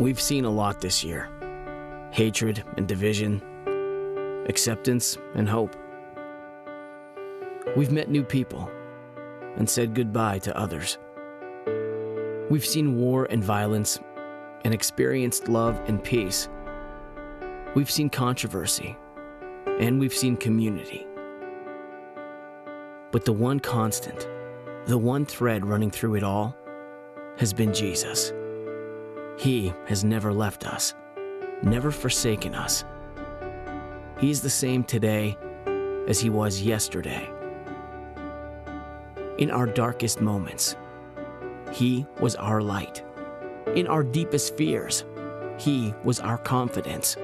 We've seen a lot this year hatred and division, acceptance and hope. We've met new people and said goodbye to others. We've seen war and violence and experienced love and peace. We've seen controversy and we've seen community. But the one constant, the one thread running through it all, has been Jesus. He has never left us, never forsaken us. He is the same today as he was yesterday. In our darkest moments, he was our light. In our deepest fears, he was our confidence.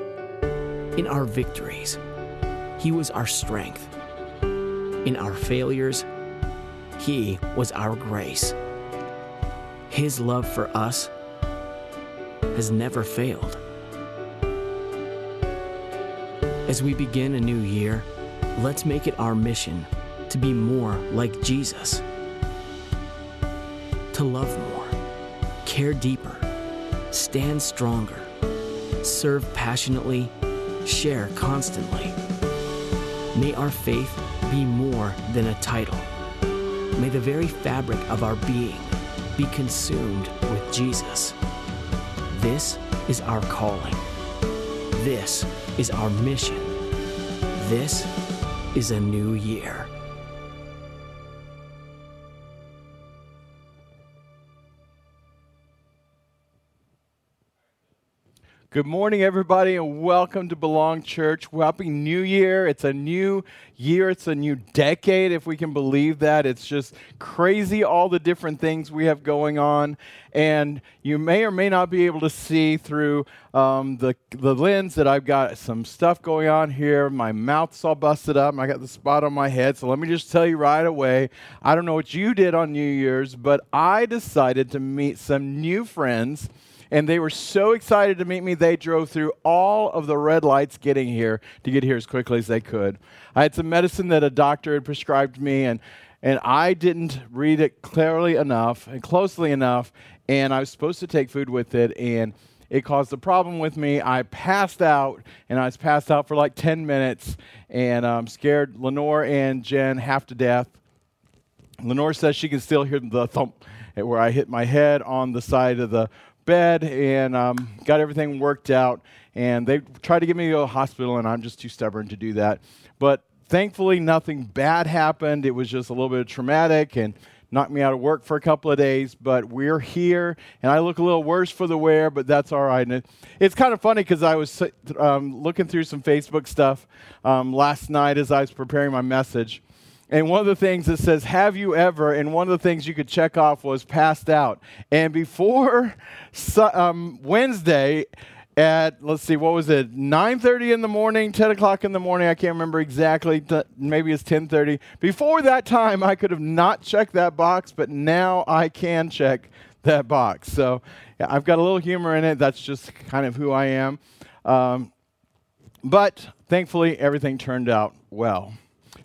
In our victories, he was our strength. In our failures, he was our grace. His love for us has never failed. As we begin a new year, let's make it our mission to be more like Jesus, to love more, care deeper, stand stronger, serve passionately, share constantly. May our faith be more than a title. May the very fabric of our being be consumed with Jesus. This is our calling. This is our mission. This is a new year. Good morning, everybody, and welcome to Belong Church. Happy New Year. It's a new year, it's a new decade, if we can believe that. It's just crazy, all the different things we have going on. And you may or may not be able to see through um, the, the lens that I've got some stuff going on here. My mouth's all busted up, I got the spot on my head. So let me just tell you right away I don't know what you did on New Year's, but I decided to meet some new friends and they were so excited to meet me, they drove through all of the red lights getting here to get here as quickly as they could. I had some medicine that a doctor had prescribed me, and, and I didn't read it clearly enough and closely enough, and I was supposed to take food with it, and it caused a problem with me. I passed out, and I was passed out for like 10 minutes, and um, scared Lenore and Jen half to death. Lenore says she can still hear the thump where I hit my head on the side of the bed and um, got everything worked out. And they tried to get me to a hospital, and I'm just too stubborn to do that. But thankfully, nothing bad happened. It was just a little bit traumatic and knocked me out of work for a couple of days. But we're here, and I look a little worse for the wear, but that's all right. And it's kind of funny because I was um, looking through some Facebook stuff um, last night as I was preparing my message and one of the things that says, Have you ever? And one of the things you could check off was passed out. And before um, Wednesday, at let's see what was it? 9.30 in the morning 10 o'clock in the morning i can't remember exactly maybe it's 10.30 before that time i could have not checked that box but now i can check that box. So yeah, i've got a little humor in it. That's just kind of who i am. Um, but thankfully everything turned out well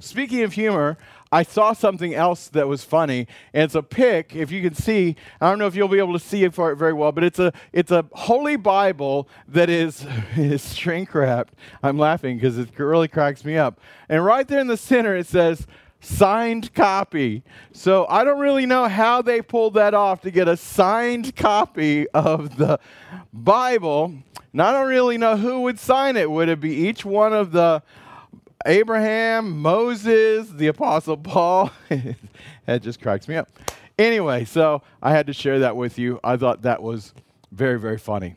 Speaking of humor, I saw something else that was funny, and it's a pic. If you can see, I don't know if you'll be able to see it very well, but it's a it's a Holy Bible that is, is shrink wrapped. I'm laughing because it really cracks me up. And right there in the center, it says signed copy. So I don't really know how they pulled that off to get a signed copy of the Bible. And I don't really know who would sign it. Would it be each one of the Abraham, Moses, the Apostle Paul. that just cracks me up. Anyway, so I had to share that with you. I thought that was very, very funny.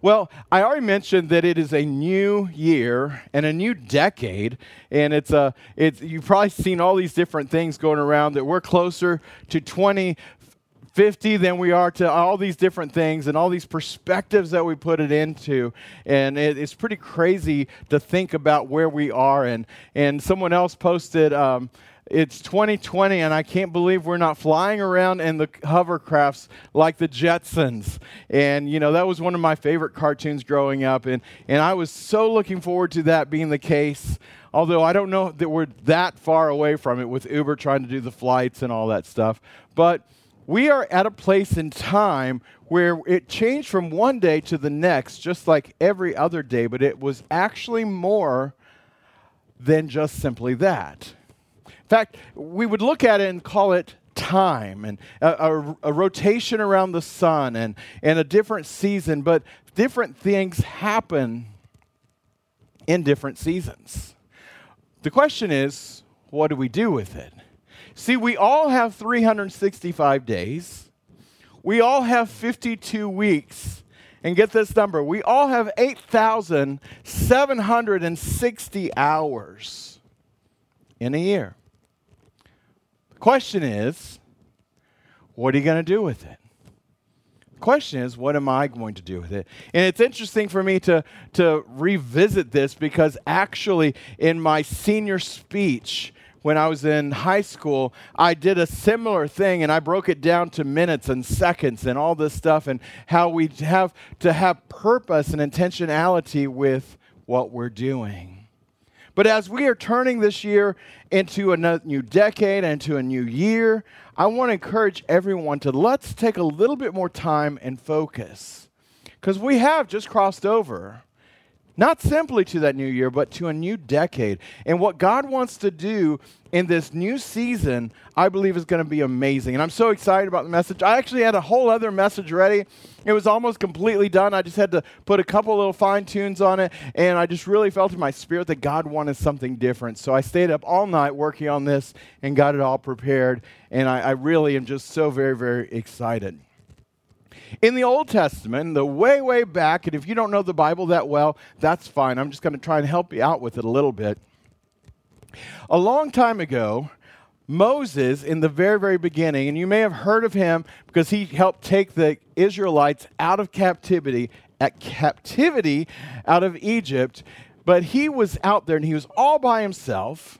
Well, I already mentioned that it is a new year and a new decade, and it's a it's you've probably seen all these different things going around that we're closer to 20 50 than we are to all these different things and all these perspectives that we put it into. And it, it's pretty crazy to think about where we are. And, and someone else posted, um, it's 2020 and I can't believe we're not flying around in the hovercrafts like the Jetsons. And you know, that was one of my favorite cartoons growing up and and I was so looking forward to that being the case. Although I don't know that we're that far away from it with Uber trying to do the flights and all that stuff. But we are at a place in time where it changed from one day to the next, just like every other day, but it was actually more than just simply that. In fact, we would look at it and call it time and a, a, a, rotation around the sun and, and a different season, but different things happen in different seasons. The question is, what do we do with it? See, we all have 365 days. We all have 52 weeks. And get this number we all have 8,760 hours in a year. The question is, what are you going to do with it? The question is, what am I going to do with it? And it's interesting for me to, to revisit this because actually, in my senior speech, when I was in high school, I did a similar thing and I broke it down to minutes and seconds and all this stuff and how we have to have purpose and intentionality with what we're doing. But as we are turning this year into a new decade, and into a new year, I want to encourage everyone to let's take a little bit more time and focus. Because we have just crossed over not simply to that new year, but to a new decade. And what God wants to do in this new season, I believe is going to be amazing. And I'm so excited about the message. I actually had a whole other message ready. It was almost completely done. I just had to put a couple little fine tunes on it. And I just really felt in my spirit that God wanted something different. So I stayed up all night working on this and got it all prepared. And I, I really am just so very, very excited. In the Old Testament, the way, way back, and if you don't know the Bible that well, that's fine. I'm just going to try and help you out with it a little bit. A long time ago, Moses, in the very, very beginning, and you may have heard of him because he helped take the Israelites out of captivity, at captivity out of Egypt, but he was out there and he was all by himself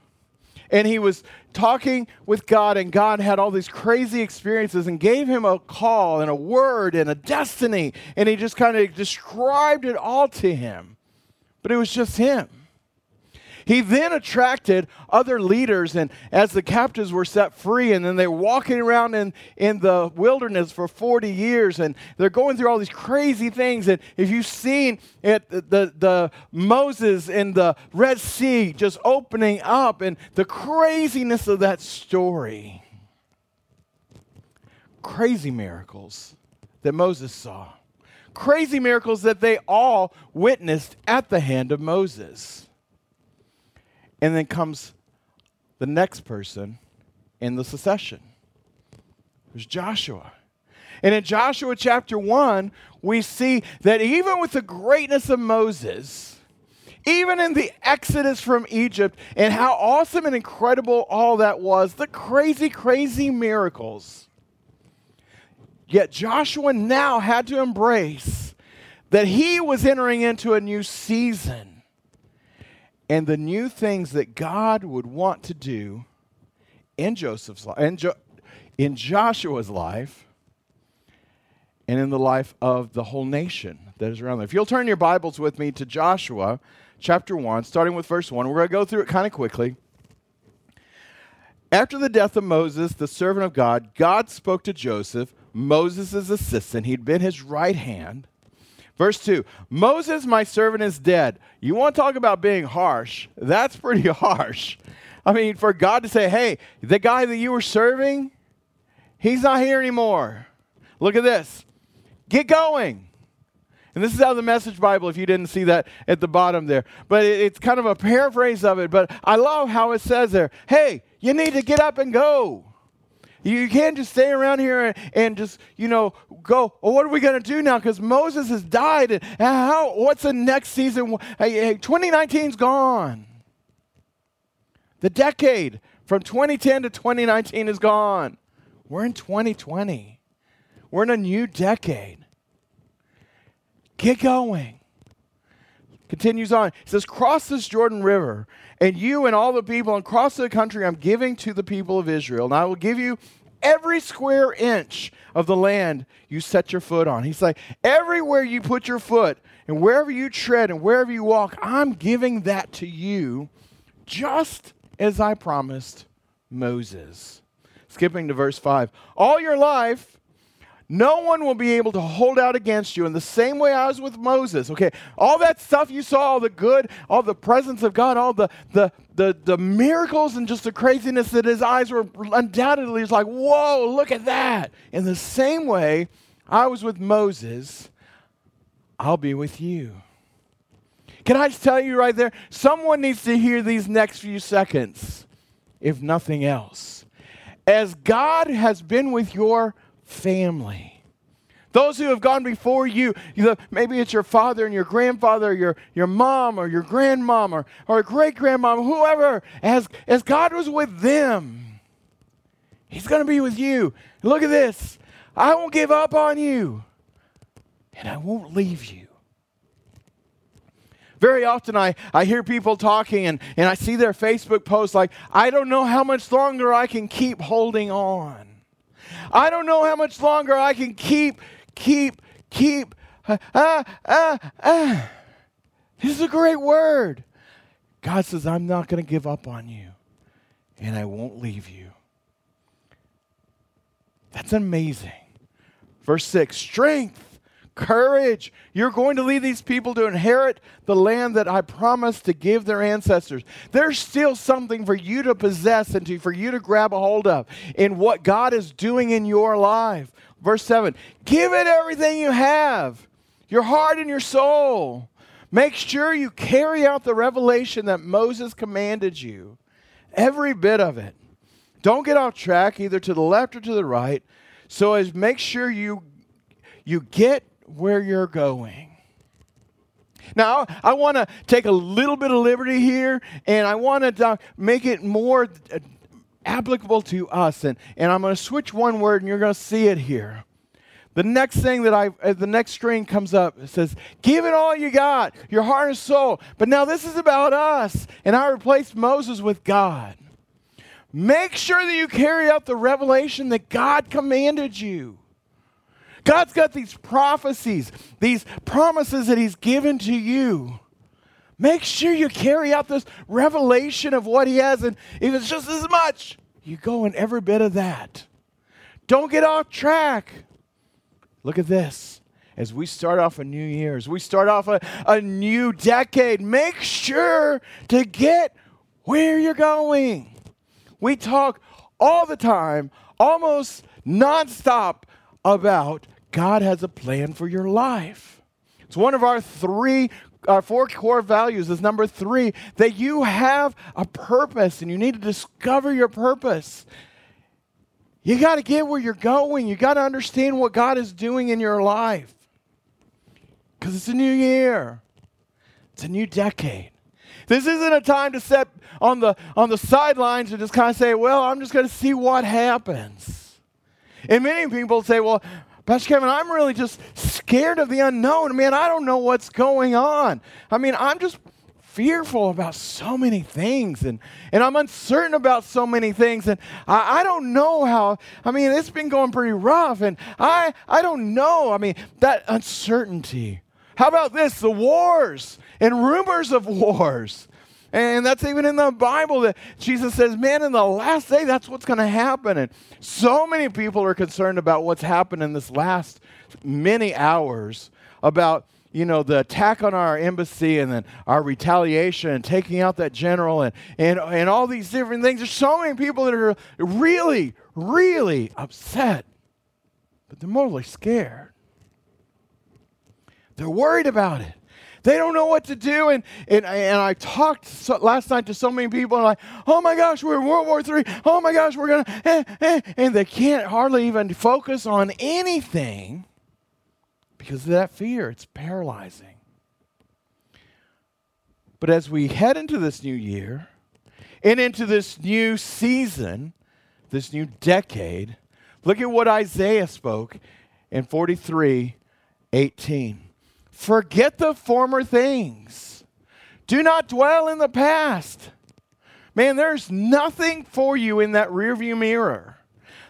and he was talking with God, and God had all these crazy experiences and gave him a call and a word and a destiny, and he just kind of described it all to him. But it was just him. He then attracted other leaders, and as the captives were set free, and then they're walking around in, in the wilderness for 40 years, and they're going through all these crazy things. And if you've seen it, the, the, the Moses in the Red Sea just opening up, and the craziness of that story, crazy miracles that Moses saw, crazy miracles that they all witnessed at the hand of Moses. And then comes the next person in the succession. There's Joshua. And in Joshua chapter 1, we see that even with the greatness of Moses, even in the exodus from Egypt and how awesome and incredible all that was, the crazy, crazy miracles, yet Joshua now had to embrace that he was entering into a new season and the new things that God would want to do in Joseph's life, in, jo- in Joshua's life, and in the life of the whole nation that is around there. If you'll turn your Bibles with me to Joshua chapter 1, starting with verse 1, we're going to go through it kind of quickly. After the death of Moses, the servant of God, God spoke to Joseph, Moses' assistant. He'd been his right hand Verse 2 Moses, my servant, is dead. You want to talk about being harsh? That's pretty harsh. I mean, for God to say, hey, the guy that you were serving, he's not here anymore. Look at this. Get going. And this is out of the Message Bible, if you didn't see that at the bottom there. But it, it's kind of a paraphrase of it. But I love how it says there, hey, you need to get up and go. You can't just stay around here and, and just, you know, go, well, what are we going to do now? Because Moses has died. And how, what's the next season? Hey, hey, 2019's gone. The decade from 2010 to 2019 is gone. We're in 2020. We're in a new decade. Get going. Continues on. It says, Cross this Jordan River, and you and all the people across the country I'm giving to the people of Israel. And I will give you every square inch of the land you set your foot on. He's like, everywhere you put your foot and wherever you tread and wherever you walk, I'm giving that to you just as I promised Moses. skipping to verse 5. All your life, no one will be able to hold out against you in the same way I was with Moses. Okay, all that stuff you saw, all the good, all the presence of God, all the, the, the, the miracles and just the craziness that his eyes were undoubtedly was like, whoa, look at that. In the same way I was with Moses, I'll be with you. Can I just tell you right there? Someone needs to hear these next few seconds, if nothing else. As God has been with your family. Those who have gone before you, maybe it's your father and your grandfather, your, your mom or your grandmom or, or great grandmom, whoever, as, as God was with them, He's going to be with you. Look at this. I won't give up on you, and I won't leave you. Very often I, I hear people talking and, and I see their Facebook posts like, I don't know how much longer I can keep holding on. I don't know how much longer I can keep, keep, keep. Ah, ah. ah. This is a great word. God says, I'm not going to give up on you, and I won't leave you. That's amazing. Verse 6 strength courage. You're going to lead these people to inherit the land that I promised to give their ancestors. There's still something for you to possess and to, for you to grab a hold of in what God is doing in your life. Verse 7 Give it everything you have, your heart and your soul. Make sure you carry out the revelation that Moses commanded you, every bit of it. Don't get off track either to the left or to the right. So as make sure you you get where you're going. Now, I want to take a little bit of liberty here and I want to make it more uh, applicable to us. And, and I'm going to switch one word and you're going to see it here. The next thing that I, uh, the next string comes up, it says, Give it all you got, your heart and soul. But now this is about us. And I replaced Moses with God. Make sure that you carry out the revelation that God commanded you. God's got these prophecies, these promises that He's given to you. Make sure you carry out this revelation of what He has, and if it's just as much, you go in every bit of that. Don't get off track. Look at this. As we start off a new year, as we start off a, a new decade, make sure to get where you're going. We talk all the time, almost nonstop, about God has a plan for your life. It's one of our three, our four core values is number three, that you have a purpose and you need to discover your purpose. You got to get where you're going. You got to understand what God is doing in your life. Because it's a new year, it's a new decade. This isn't a time to sit on the, on the sidelines and just kind of say, well, I'm just going to see what happens. And many people say, well, Pastor Kevin, I'm really just scared of the unknown. Man, I don't know what's going on. I mean, I'm just fearful about so many things and, and I'm uncertain about so many things and I, I don't know how I mean it's been going pretty rough and I I don't know. I mean that uncertainty. How about this? The wars and rumors of wars. And that's even in the Bible that Jesus says, man, in the last day, that's what's going to happen. And so many people are concerned about what's happened in this last many hours about, you know, the attack on our embassy and then our retaliation and taking out that general and, and, and all these different things. There's so many people that are really, really upset, but they're mostly scared. They're worried about it. They don't know what to do. And, and, and I talked so, last night to so many people, and like, oh my gosh, we're in World War III. Oh my gosh, we're going to, eh, eh. and they can't hardly even focus on anything because of that fear. It's paralyzing. But as we head into this new year and into this new season, this new decade, look at what Isaiah spoke in 43 18. Forget the former things. Do not dwell in the past. Man, there's nothing for you in that rearview mirror.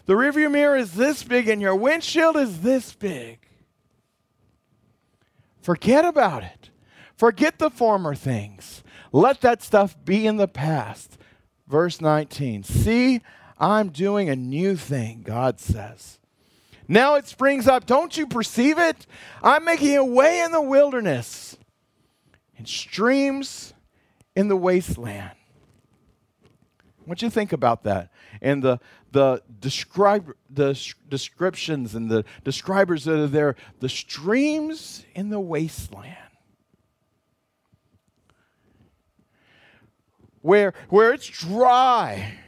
The rearview mirror is this big and your windshield is this big. Forget about it. Forget the former things. Let that stuff be in the past. Verse 19 See, I'm doing a new thing, God says. Now it springs up. Don't you perceive it? I'm making a way in the wilderness and streams in the wasteland. What you think about that? And the the describe the descriptions and the describers that are there, the streams in the wasteland. Where where it's dry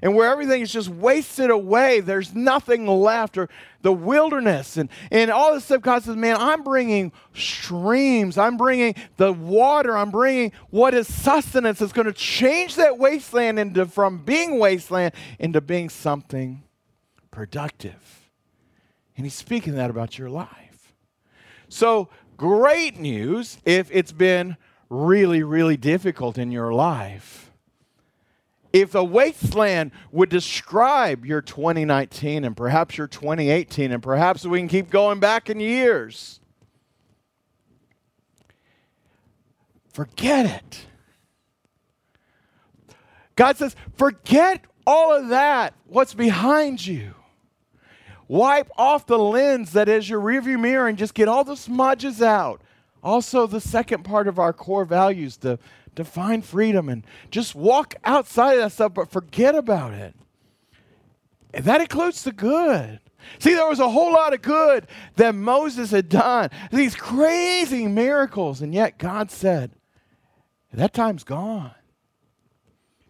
and where everything is just wasted away, there's nothing left, or the wilderness and, and all this stuff. God says, Man, I'm bringing streams, I'm bringing the water, I'm bringing what is sustenance that's going to change that wasteland into from being wasteland into being something productive. And He's speaking that about your life. So, great news if it's been really, really difficult in your life if a wasteland would describe your 2019 and perhaps your 2018, and perhaps we can keep going back in years, forget it. God says, forget all of that, what's behind you. Wipe off the lens that is your rearview mirror and just get all the smudges out. Also, the second part of our core values, the to find freedom and just walk outside of that stuff, but forget about it. And that includes the good. See, there was a whole lot of good that Moses had done, these crazy miracles, and yet God said, that time's gone.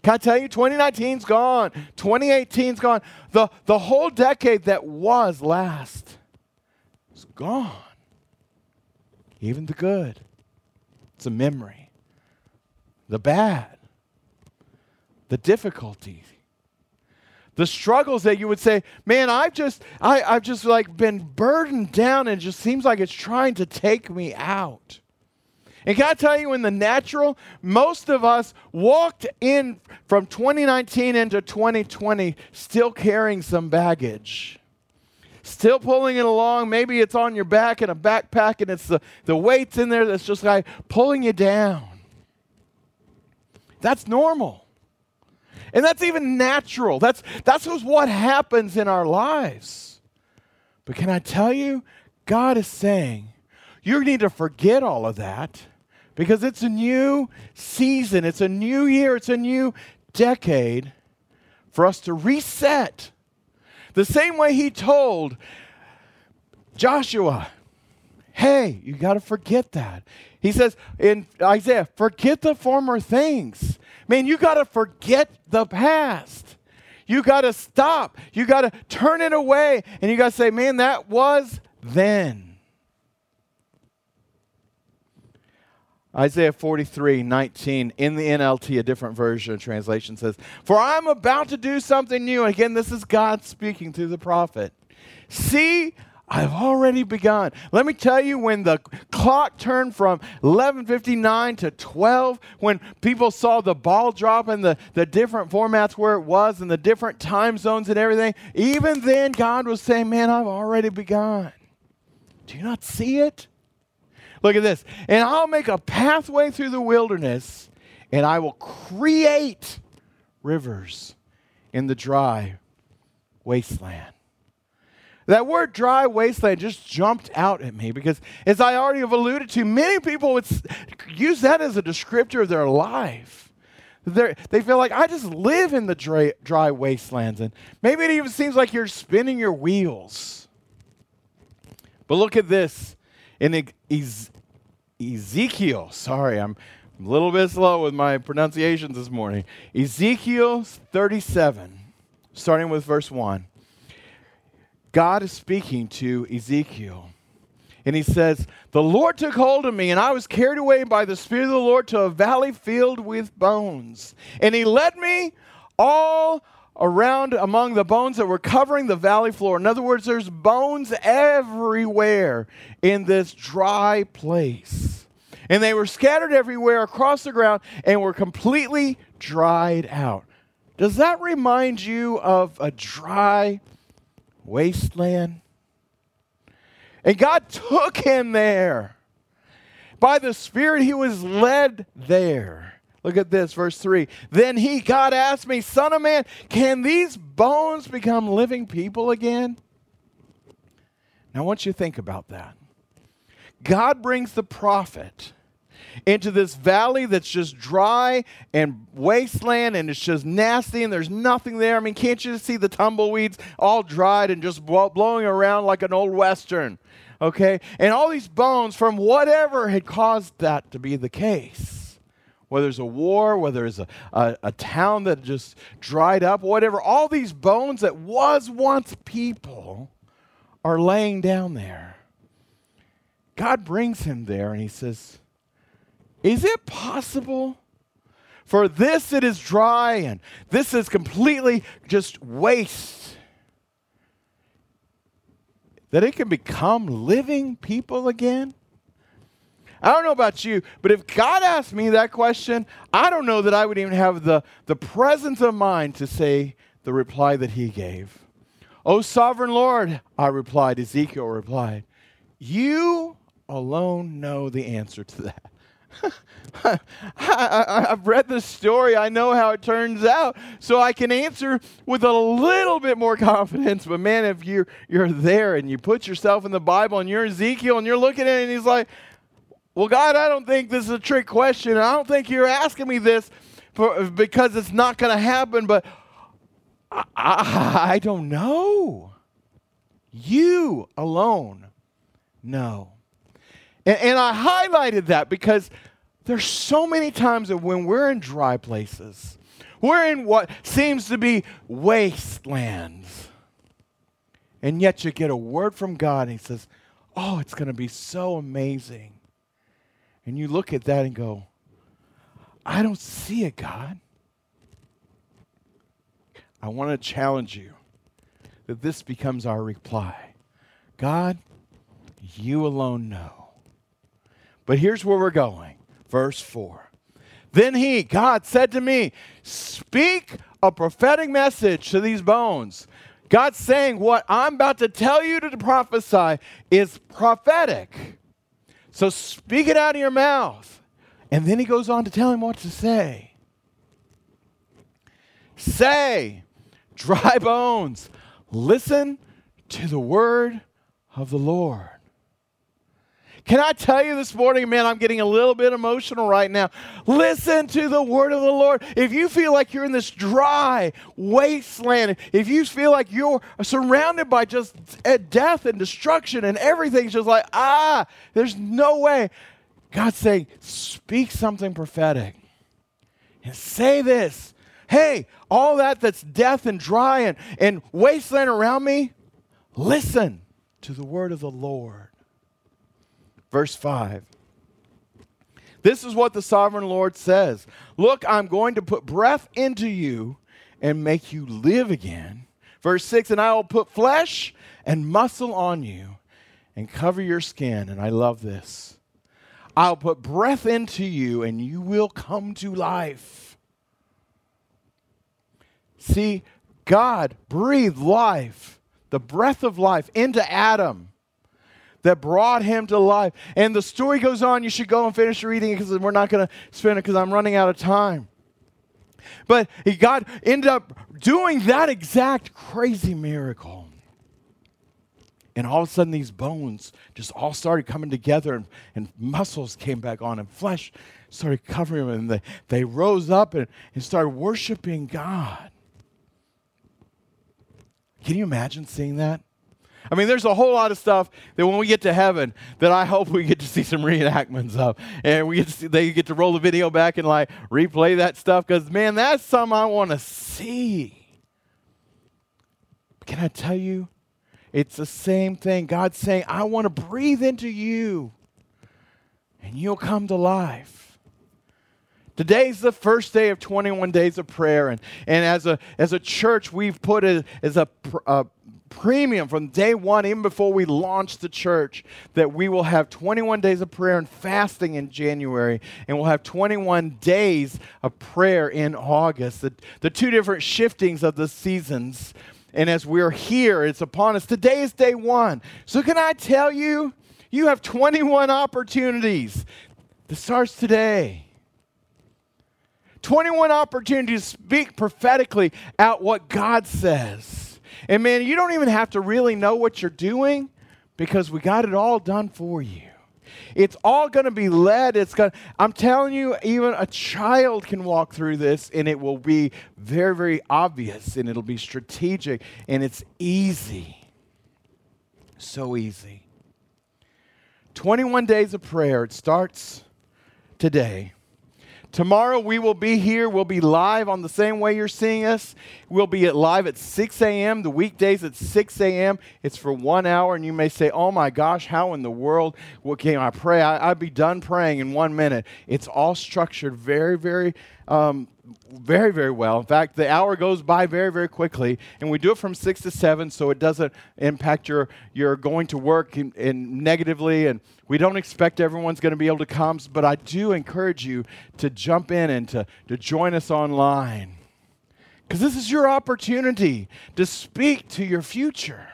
Can I tell you, 2019's gone, 2018's gone. The, the whole decade that was last is gone. Even the good, it's a memory the bad, the difficulties, the struggles that you would say, man, I've just, I, I've just like been burdened down and it just seems like it's trying to take me out. And can I tell you, in the natural, most of us walked in from 2019 into 2020 still carrying some baggage. Still pulling it along. Maybe it's on your back in a backpack and it's the, the weights in there that's just like pulling you down. That's normal. And that's even natural. That's, that's what happens in our lives. But can I tell you, God is saying, you need to forget all of that because it's a new season, it's a new year, it's a new decade for us to reset. The same way he told Joshua, hey, you got to forget that. He says in Isaiah, forget the former things. Man, you got to forget the past. You got to stop. You got to turn it away. And you got to say, man, that was then. Isaiah 43, 19, in the NLT, a different version of translation says, For I'm about to do something new. Again, this is God speaking through the prophet. See, I've already begun. Let me tell you, when the clock turned from 11:59 to 12, when people saw the ball drop and the, the different formats where it was and the different time zones and everything, even then God was saying, Man, I've already begun. Do you not see it? Look at this. And I'll make a pathway through the wilderness, and I will create rivers in the dry wasteland. That word dry wasteland just jumped out at me because, as I already have alluded to, many people would use that as a descriptor of their life. They're, they feel like, I just live in the dry, dry wastelands. And maybe it even seems like you're spinning your wheels. But look at this in Ezekiel. Sorry, I'm a little bit slow with my pronunciations this morning. Ezekiel 37, starting with verse 1. God is speaking to Ezekiel. And he says, The Lord took hold of me, and I was carried away by the Spirit of the Lord to a valley filled with bones. And he led me all around among the bones that were covering the valley floor. In other words, there's bones everywhere in this dry place. And they were scattered everywhere across the ground and were completely dried out. Does that remind you of a dry wasteland. And God took him there. By the Spirit, he was led there. Look at this, verse 3. Then he, God asked me, Son of man, can these bones become living people again? Now, I want you to think about that. God brings the prophet into this valley that's just dry and wasteland and it's just nasty and there's nothing there. I mean, can't you just see the tumbleweeds all dried and just blowing around like an old western? Okay? And all these bones from whatever had caused that to be the case. Whether it's a war, whether it's a, a, a town that just dried up, whatever, all these bones that was once people are laying down there. God brings him there and he says, Is it possible? For this it is dry and this is completely just waste. That it can become living people again? I don't know about you, but if God asked me that question, I don't know that I would even have the, the presence of mind to say the reply that he gave. O sovereign Lord, I replied, Ezekiel replied, You alone know the answer to that. I, have read the story. I know how it turns out. So I can answer with a little bit more confidence. But man, if you're, you're there and you put yourself in the Bible and you're Ezekiel and you're looking at it and he's like, well, God, I don't think this is a trick question. I don't think you're asking me this for, because it's not going to happen. But I, I, I don't know. You alone know. And, and I highlighted that because there's so many times that when we're in dry places, we're in what seems to be wastelands. And yet you get a word from God and He says, Oh, it's going to be so amazing. And you look at that and go, I don't see it, God. I want to challenge you that this becomes our reply God, you alone know. But here's where we're going. Verse 4. Then he, God, said to me, Speak a prophetic message to these bones. God's saying, What I'm about to tell you to prophesy is prophetic. So speak it out of your mouth. And then he goes on to tell him what to say. Say, dry bones, listen to the word of the Lord. Can I tell you this morning, man, I'm getting a little bit emotional right now. Listen to the word of the Lord. If you feel like you're in this dry wasteland, if you feel like you're surrounded by just death and destruction and everything's just like, ah, there's no way. God's saying, speak something prophetic and say this. Hey, all that that's death and dry and, and wasteland around me, listen to the word of the Lord. Verse 5. This is what the sovereign Lord says Look, I'm going to put breath into you and make you live again. Verse 6 And I will put flesh and muscle on you and cover your skin. And I love this. I'll put breath into you and you will come to life. See, God breathed life, the breath of life, into Adam that brought him to life. And the story goes on. You should go and finish reading it because we're not going to spend it because I'm running out of time. But God ended up doing that exact crazy miracle. And all of a sudden, these bones just all started coming together, and, and muscles came back on, and flesh started covering them, and they, they rose up and, and started worshiping God. Can you imagine seeing that? I mean, there's a whole lot of stuff that when we get to heaven that I hope we get to see some reenactments of. And we get see, they get to roll the video back and like replay that stuff because, man, that's something I want to see. Can I tell you? It's the same thing. God's saying, I want to breathe into you and you'll come to life. Today's the first day of 21 days of prayer. And, and as, a, as a church, we've put it as a, a premium from day one, even before we launched the church, that we will have 21 days of prayer and fasting in January, and we'll have 21 days of prayer in August. The, the two different shiftings of the seasons. And as we're here, it's upon us. Today is day one. So, can I tell you, you have 21 opportunities. This starts today. 21 opportunities to speak prophetically out what God says. And man, you don't even have to really know what you're doing because we got it all done for you. It's all going to be led. It's going I'm telling you even a child can walk through this and it will be very very obvious and it'll be strategic and it's easy. So easy. 21 days of prayer. It starts today. Tomorrow we will be here. We'll be live on the same way you're seeing us. We'll be at live at 6 a.m. The weekdays at 6 a.m. It's for one hour, and you may say, "Oh my gosh, how in the world? What can I pray? I, would be done praying in one minute." It's all structured very, very um, very, very well. In fact, the hour goes by very, very quickly, and we do it from six to seven, so it doesn't impact your your going to work in, in negatively. And we don't expect everyone's going to be able to come, but I do encourage you to jump in and to, to join us online, because this is your opportunity to speak to your future.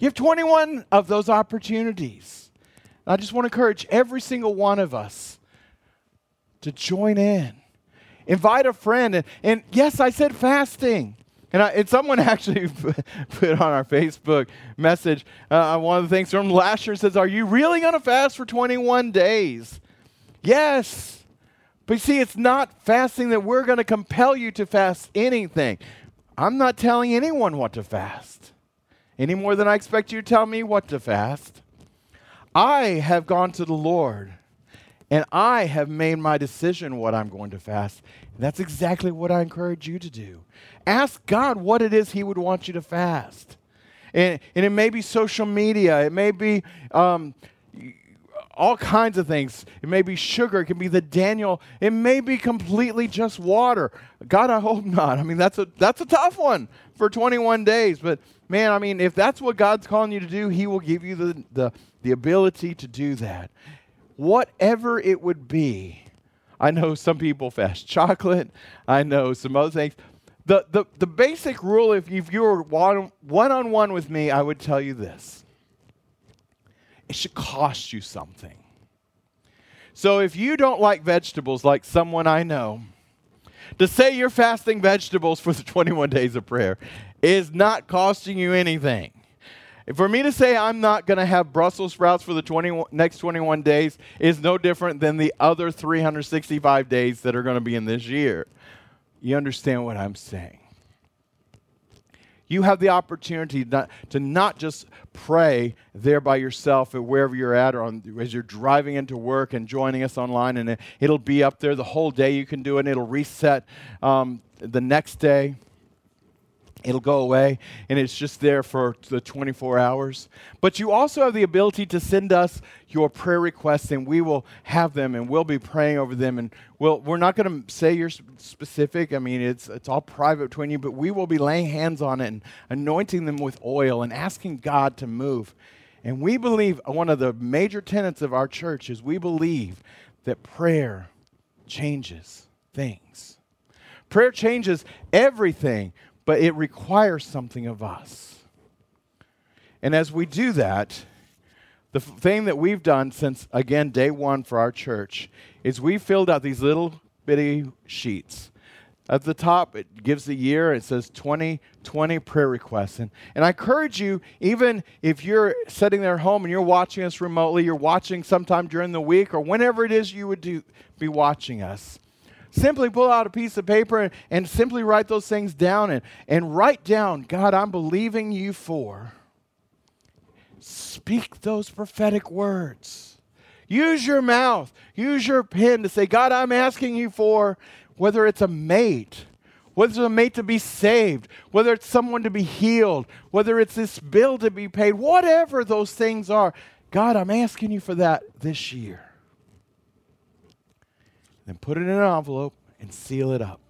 You have 21 of those opportunities. I just want to encourage every single one of us to join in Invite a friend. And, and yes, I said fasting. And, I, and someone actually put on our Facebook message uh, one of the things from last year says, Are you really going to fast for 21 days? Yes. But see, it's not fasting that we're going to compel you to fast anything. I'm not telling anyone what to fast any more than I expect you to tell me what to fast. I have gone to the Lord and I have made my decision what I'm going to fast. That's exactly what I encourage you to do. Ask God what it is He would want you to fast. And, and it may be social media, it may be um, all kinds of things. It may be sugar, it can be the Daniel, it may be completely just water. God, I hope not. I mean, that's a, that's a tough one for 21 days. But man, I mean, if that's what God's calling you to do, He will give you the, the, the ability to do that whatever it would be. I know some people fast chocolate. I know some other things. The, the, the basic rule, if, if you were one, one on one with me, I would tell you this it should cost you something. So if you don't like vegetables, like someone I know, to say you're fasting vegetables for the 21 days of prayer is not costing you anything. For me to say I'm not going to have Brussels sprouts for the 20, next 21 days is no different than the other 365 days that are going to be in this year. You understand what I'm saying? You have the opportunity not, to not just pray there by yourself at wherever you're at or on, as you're driving into work and joining us online, and it, will be up there the whole day. You can do it, and it'll reset um, the next day it'll go away and it's just there for the 24 hours. But you also have the ability to send us your prayer requests and we will have them and we'll be praying over them. And we'll, we're not going to say you're specific. I mean, it's, it's all private between you, but we will be laying hands on it and anointing them with oil and asking God to move. And we believe uh, one of the major tenets of our church is we believe that prayer changes things. Prayer changes everything but it requires something of us. And as we do that, the f- thing that we've done since, again, day one for our church is we filled out these little bitty sheets. At the top, it gives the year. It says 2020 prayer requests. And, and I encourage you, even if you're sitting there at home and you're watching us remotely, you're watching sometime during the week or whenever it is you would do, be watching us, Simply pull out a piece of paper and, and simply write those things down and, and write down, God, I'm believing you for. Speak those prophetic words. Use your mouth, use your pen to say, God, I'm asking you for whether it's a mate, whether it's a mate to be saved, whether it's someone to be healed, whether it's this bill to be paid, whatever those things are. God, I'm asking you for that this year then put it in an envelope and seal it up.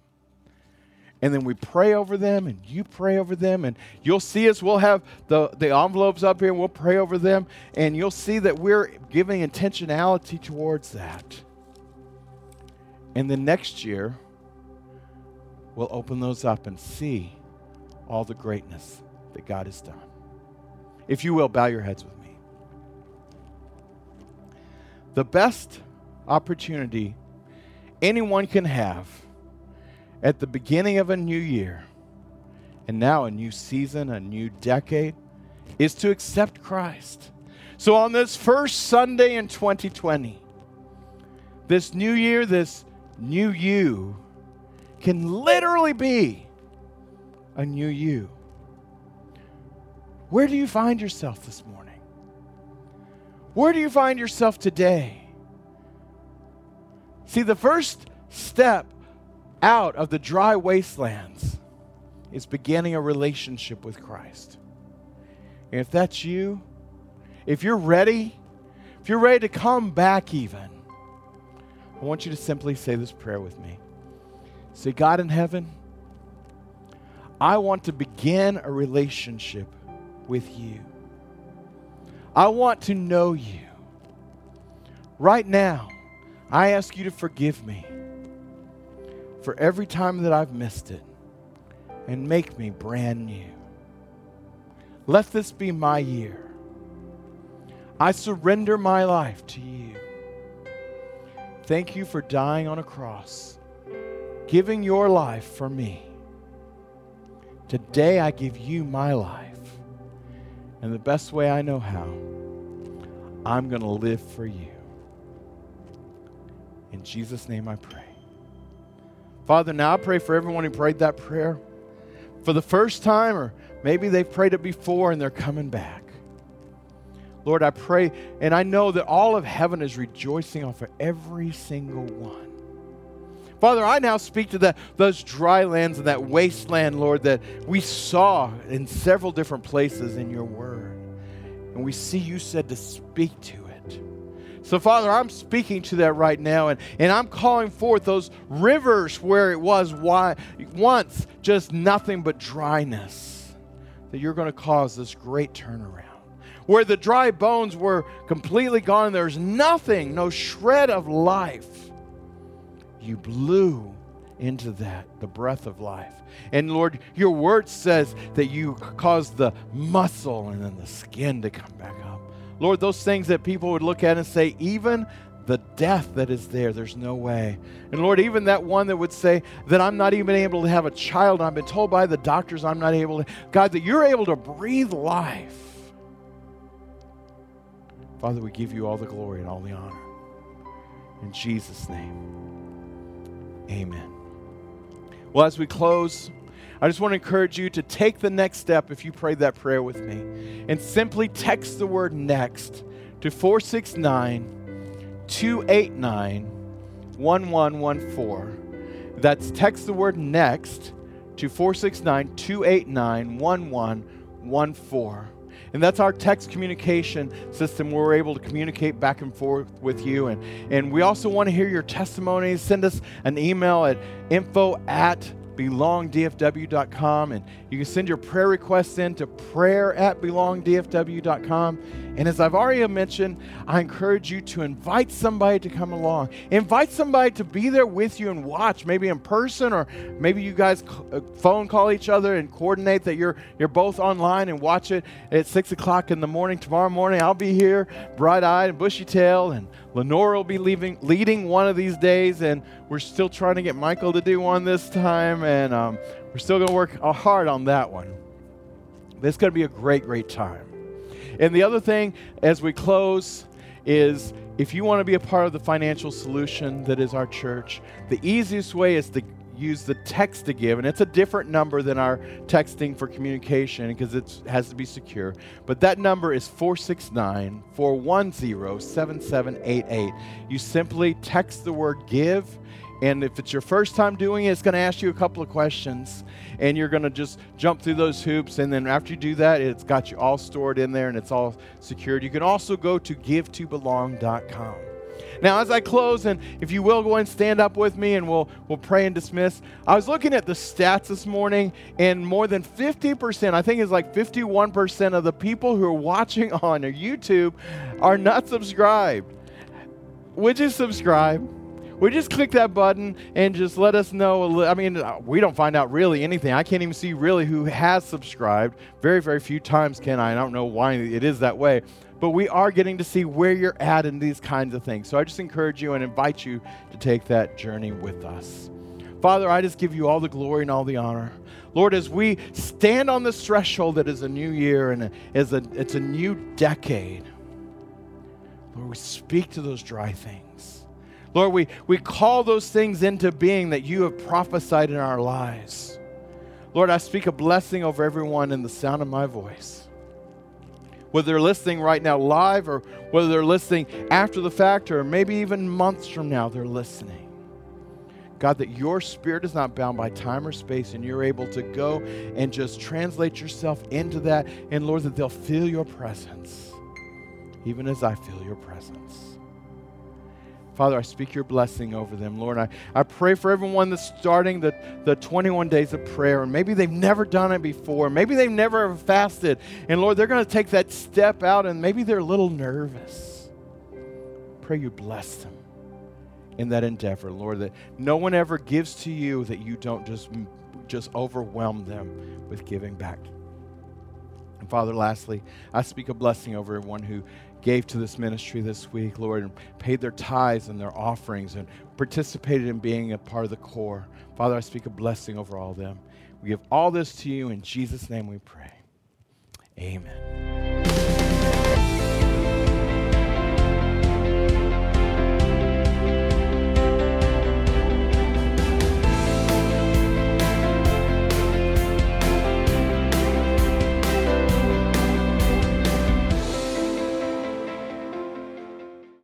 And then we pray over them, and you pray over them, and you'll see us. We'll have the, the envelopes up here, and we'll pray over them, and you'll see that we're giving intentionality towards that. And then next year, we'll open those up and see all the greatness that God has done. If you will, bow your heads with me. The best opportunity anyone can have at the beginning of a new year and now a new season, a new decade, is to accept Christ. So on this first Sunday in 2020, this new year, this new you, can literally be a new you. Where do you find yourself this morning? Where do you find yourself today? See, the first step out of the dry wastelands is beginning a relationship with Christ. And if that's you, if you're ready, if you're ready to come back even, I want you to simply say this prayer with me. Say, God in heaven, I want to begin a relationship with you. I want to know you. Right now, I ask you to forgive me for every time that I've missed it and make me brand new. Let this be my year. I surrender my life to you. Thank you for dying on a cross, giving your life for me. Today I give you my life. And the best way I know how, I'm going to live for you. In Jesus' name I pray. Father, now I pray for everyone who prayed that prayer for the first time, or maybe they've prayed it before and they're coming back. Lord, I pray, and I know that all of heaven is rejoicing of every single one. Father, I now speak to that, those dry lands and that wasteland, Lord, that we saw in several different places in your word. And we see you said to speak to. So, Father, I'm speaking to that right now, and, and I'm calling forth those rivers where it was why, once just nothing but dryness, that you're going to cause this great turnaround. Where the dry bones were completely gone, there's nothing, no shred of life. You blew into that, the breath of life. And Lord, your word says that you caused the muscle and then the skin to come back up. Lord, those things that people would look at and say, even the death that is there, there's no way. And Lord, even that one that would say that I'm not even able to have a child, I've been told by the doctors I'm not able to, God, that you're able to breathe life. Father, we give you all the glory and all the honor. In Jesus' name, amen. Well, as we close, I just want to encourage you to take the next step if you prayed that prayer with me and simply text the word next to 469 289 1114. That's text the word next to 469 289 1114. And that's our text communication system where we're able to communicate back and forth with you. And, and we also want to hear your testimonies. Send us an email at info at belongdfw.com and you can send your prayer requests in to prayer at belongdfw.com and as i've already mentioned i encourage you to invite somebody to come along. Invite somebody to be there with you and watch maybe in person or maybe you guys uh, phone call each other and coordinate that you're you're both online and watch it at six o'clock in the morning. Tomorrow morning i'll be here bright-eyed and bushy-tailed and lenore will be leaving, leading one of these days and we're still trying to get michael to do one this time and um, we're still going to work hard on that one. But it's going to be a great, great time. And the other thing as we close is if you want to be a part of the financial solution that is our church, the easiest way is to use the text to give, and it's a different number than our texting for communication because it has to be secure. But that number is 469 410 7788. You simply text the word give and if it's your first time doing it, it's going to ask you a couple of questions. And you're going to just jump through those hoops. And then after you do that, it's got you all stored in there and it's all secured. You can also go to givetobelong.com. Now, as I close, and if you will go and stand up with me and we'll, we'll pray and dismiss, I was looking at the stats this morning, and more than 50%, I think it's like 51% of the people who are watching on YouTube are not subscribed. Would you subscribe? You just click that button and just let us know? I mean, uh, we don't find out really anything. I can't even see really who has subscribed. Very, very few times can I. I don't know why it is that way. But we are getting to see where you're at in these kinds of things. So I just encourage you and invite you to take that journey with us. Father, I just give you all the glory and all the honor. Lord, as we stand on this threshold that is a new year and is a, it's a new decade, Lord, we speak to those dry things. Lord, we, we call those things into being that you have prophesied in our lives. Lord, I speak a blessing over everyone in the sound of my voice. Whether they're listening right now live or whether they're listening after the fact or maybe even months from now, they're listening. God, that your spirit is not bound by time or space and you're able to go and just translate yourself into that. And Lord, that they'll feel your presence even as I feel your presence. Father, I speak your blessing over them. Lord, I, I pray for everyone that's starting the, the 21 days of prayer. And maybe they've never done it before. Maybe they've never fasted. And Lord, they're going to take that step out and maybe they're a little nervous. Pray you bless them in that endeavor, Lord, that no one ever gives to you that you don't just, just overwhelm them with giving back. And Father, lastly, I speak a blessing over everyone who gave to this ministry this week, Lord, and paid their tithes and their offerings and participated in being a part of the core. Father, I speak a blessing over all of them. We give all this to you. In Jesus' name we pray. Amen.